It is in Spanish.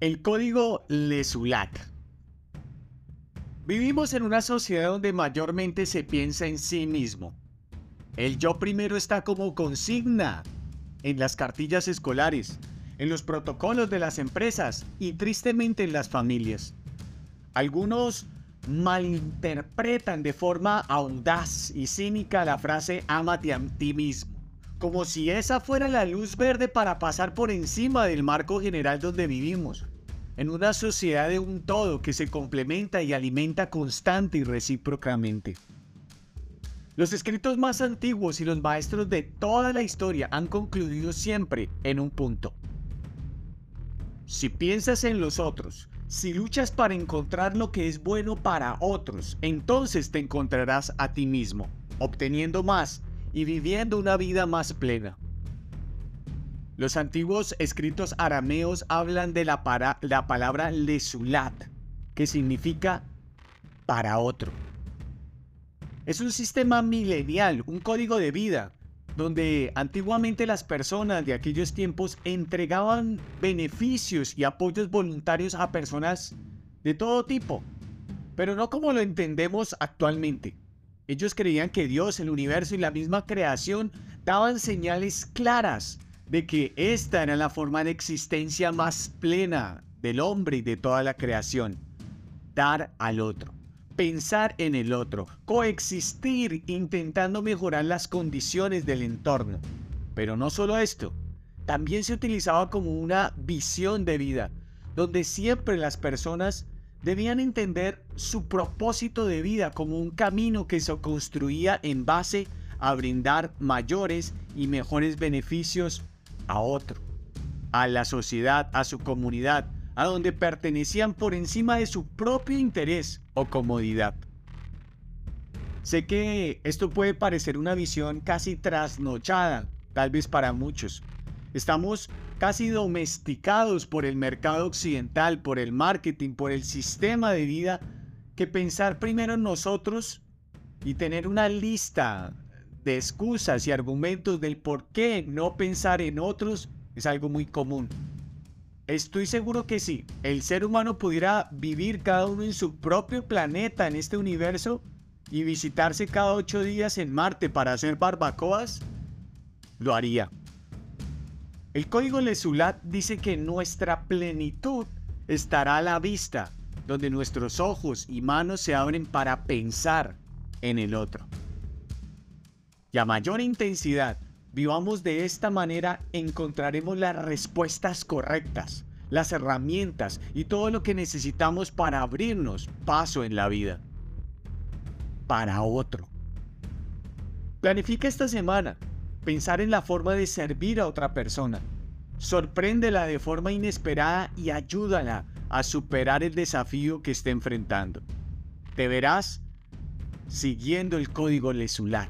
El código Lesulat. Vivimos en una sociedad donde mayormente se piensa en sí mismo. El yo primero está como consigna en las cartillas escolares, en los protocolos de las empresas y tristemente en las familias. Algunos malinterpretan de forma audaz y cínica la frase ámate a ti mismo, como si esa fuera la luz verde para pasar por encima del marco general donde vivimos en una sociedad de un todo que se complementa y alimenta constante y recíprocamente. Los escritos más antiguos y los maestros de toda la historia han concluido siempre en un punto. Si piensas en los otros, si luchas para encontrar lo que es bueno para otros, entonces te encontrarás a ti mismo, obteniendo más y viviendo una vida más plena. Los antiguos escritos arameos hablan de la, la palabra lesulat, que significa para otro. Es un sistema milenial, un código de vida, donde antiguamente las personas de aquellos tiempos entregaban beneficios y apoyos voluntarios a personas de todo tipo, pero no como lo entendemos actualmente. Ellos creían que Dios, el universo y la misma creación daban señales claras de que esta era la forma de existencia más plena del hombre y de toda la creación. Dar al otro, pensar en el otro, coexistir intentando mejorar las condiciones del entorno. Pero no solo esto, también se utilizaba como una visión de vida, donde siempre las personas debían entender su propósito de vida como un camino que se construía en base a brindar mayores y mejores beneficios a otro, a la sociedad, a su comunidad, a donde pertenecían por encima de su propio interés o comodidad. Sé que esto puede parecer una visión casi trasnochada, tal vez para muchos. Estamos casi domesticados por el mercado occidental, por el marketing, por el sistema de vida, que pensar primero en nosotros y tener una lista de excusas y argumentos del por qué no pensar en otros es algo muy común. Estoy seguro que si el ser humano pudiera vivir cada uno en su propio planeta en este universo y visitarse cada ocho días en Marte para hacer barbacoas, lo haría. El código Lesulat dice que nuestra plenitud estará a la vista, donde nuestros ojos y manos se abren para pensar en el otro y a mayor intensidad vivamos de esta manera, encontraremos las respuestas correctas, las herramientas y todo lo que necesitamos para abrirnos paso en la vida. Para otro. Planifica esta semana pensar en la forma de servir a otra persona. Sorpréndela de forma inesperada y ayúdala a superar el desafío que esté enfrentando. Te verás siguiendo el código Lesulat.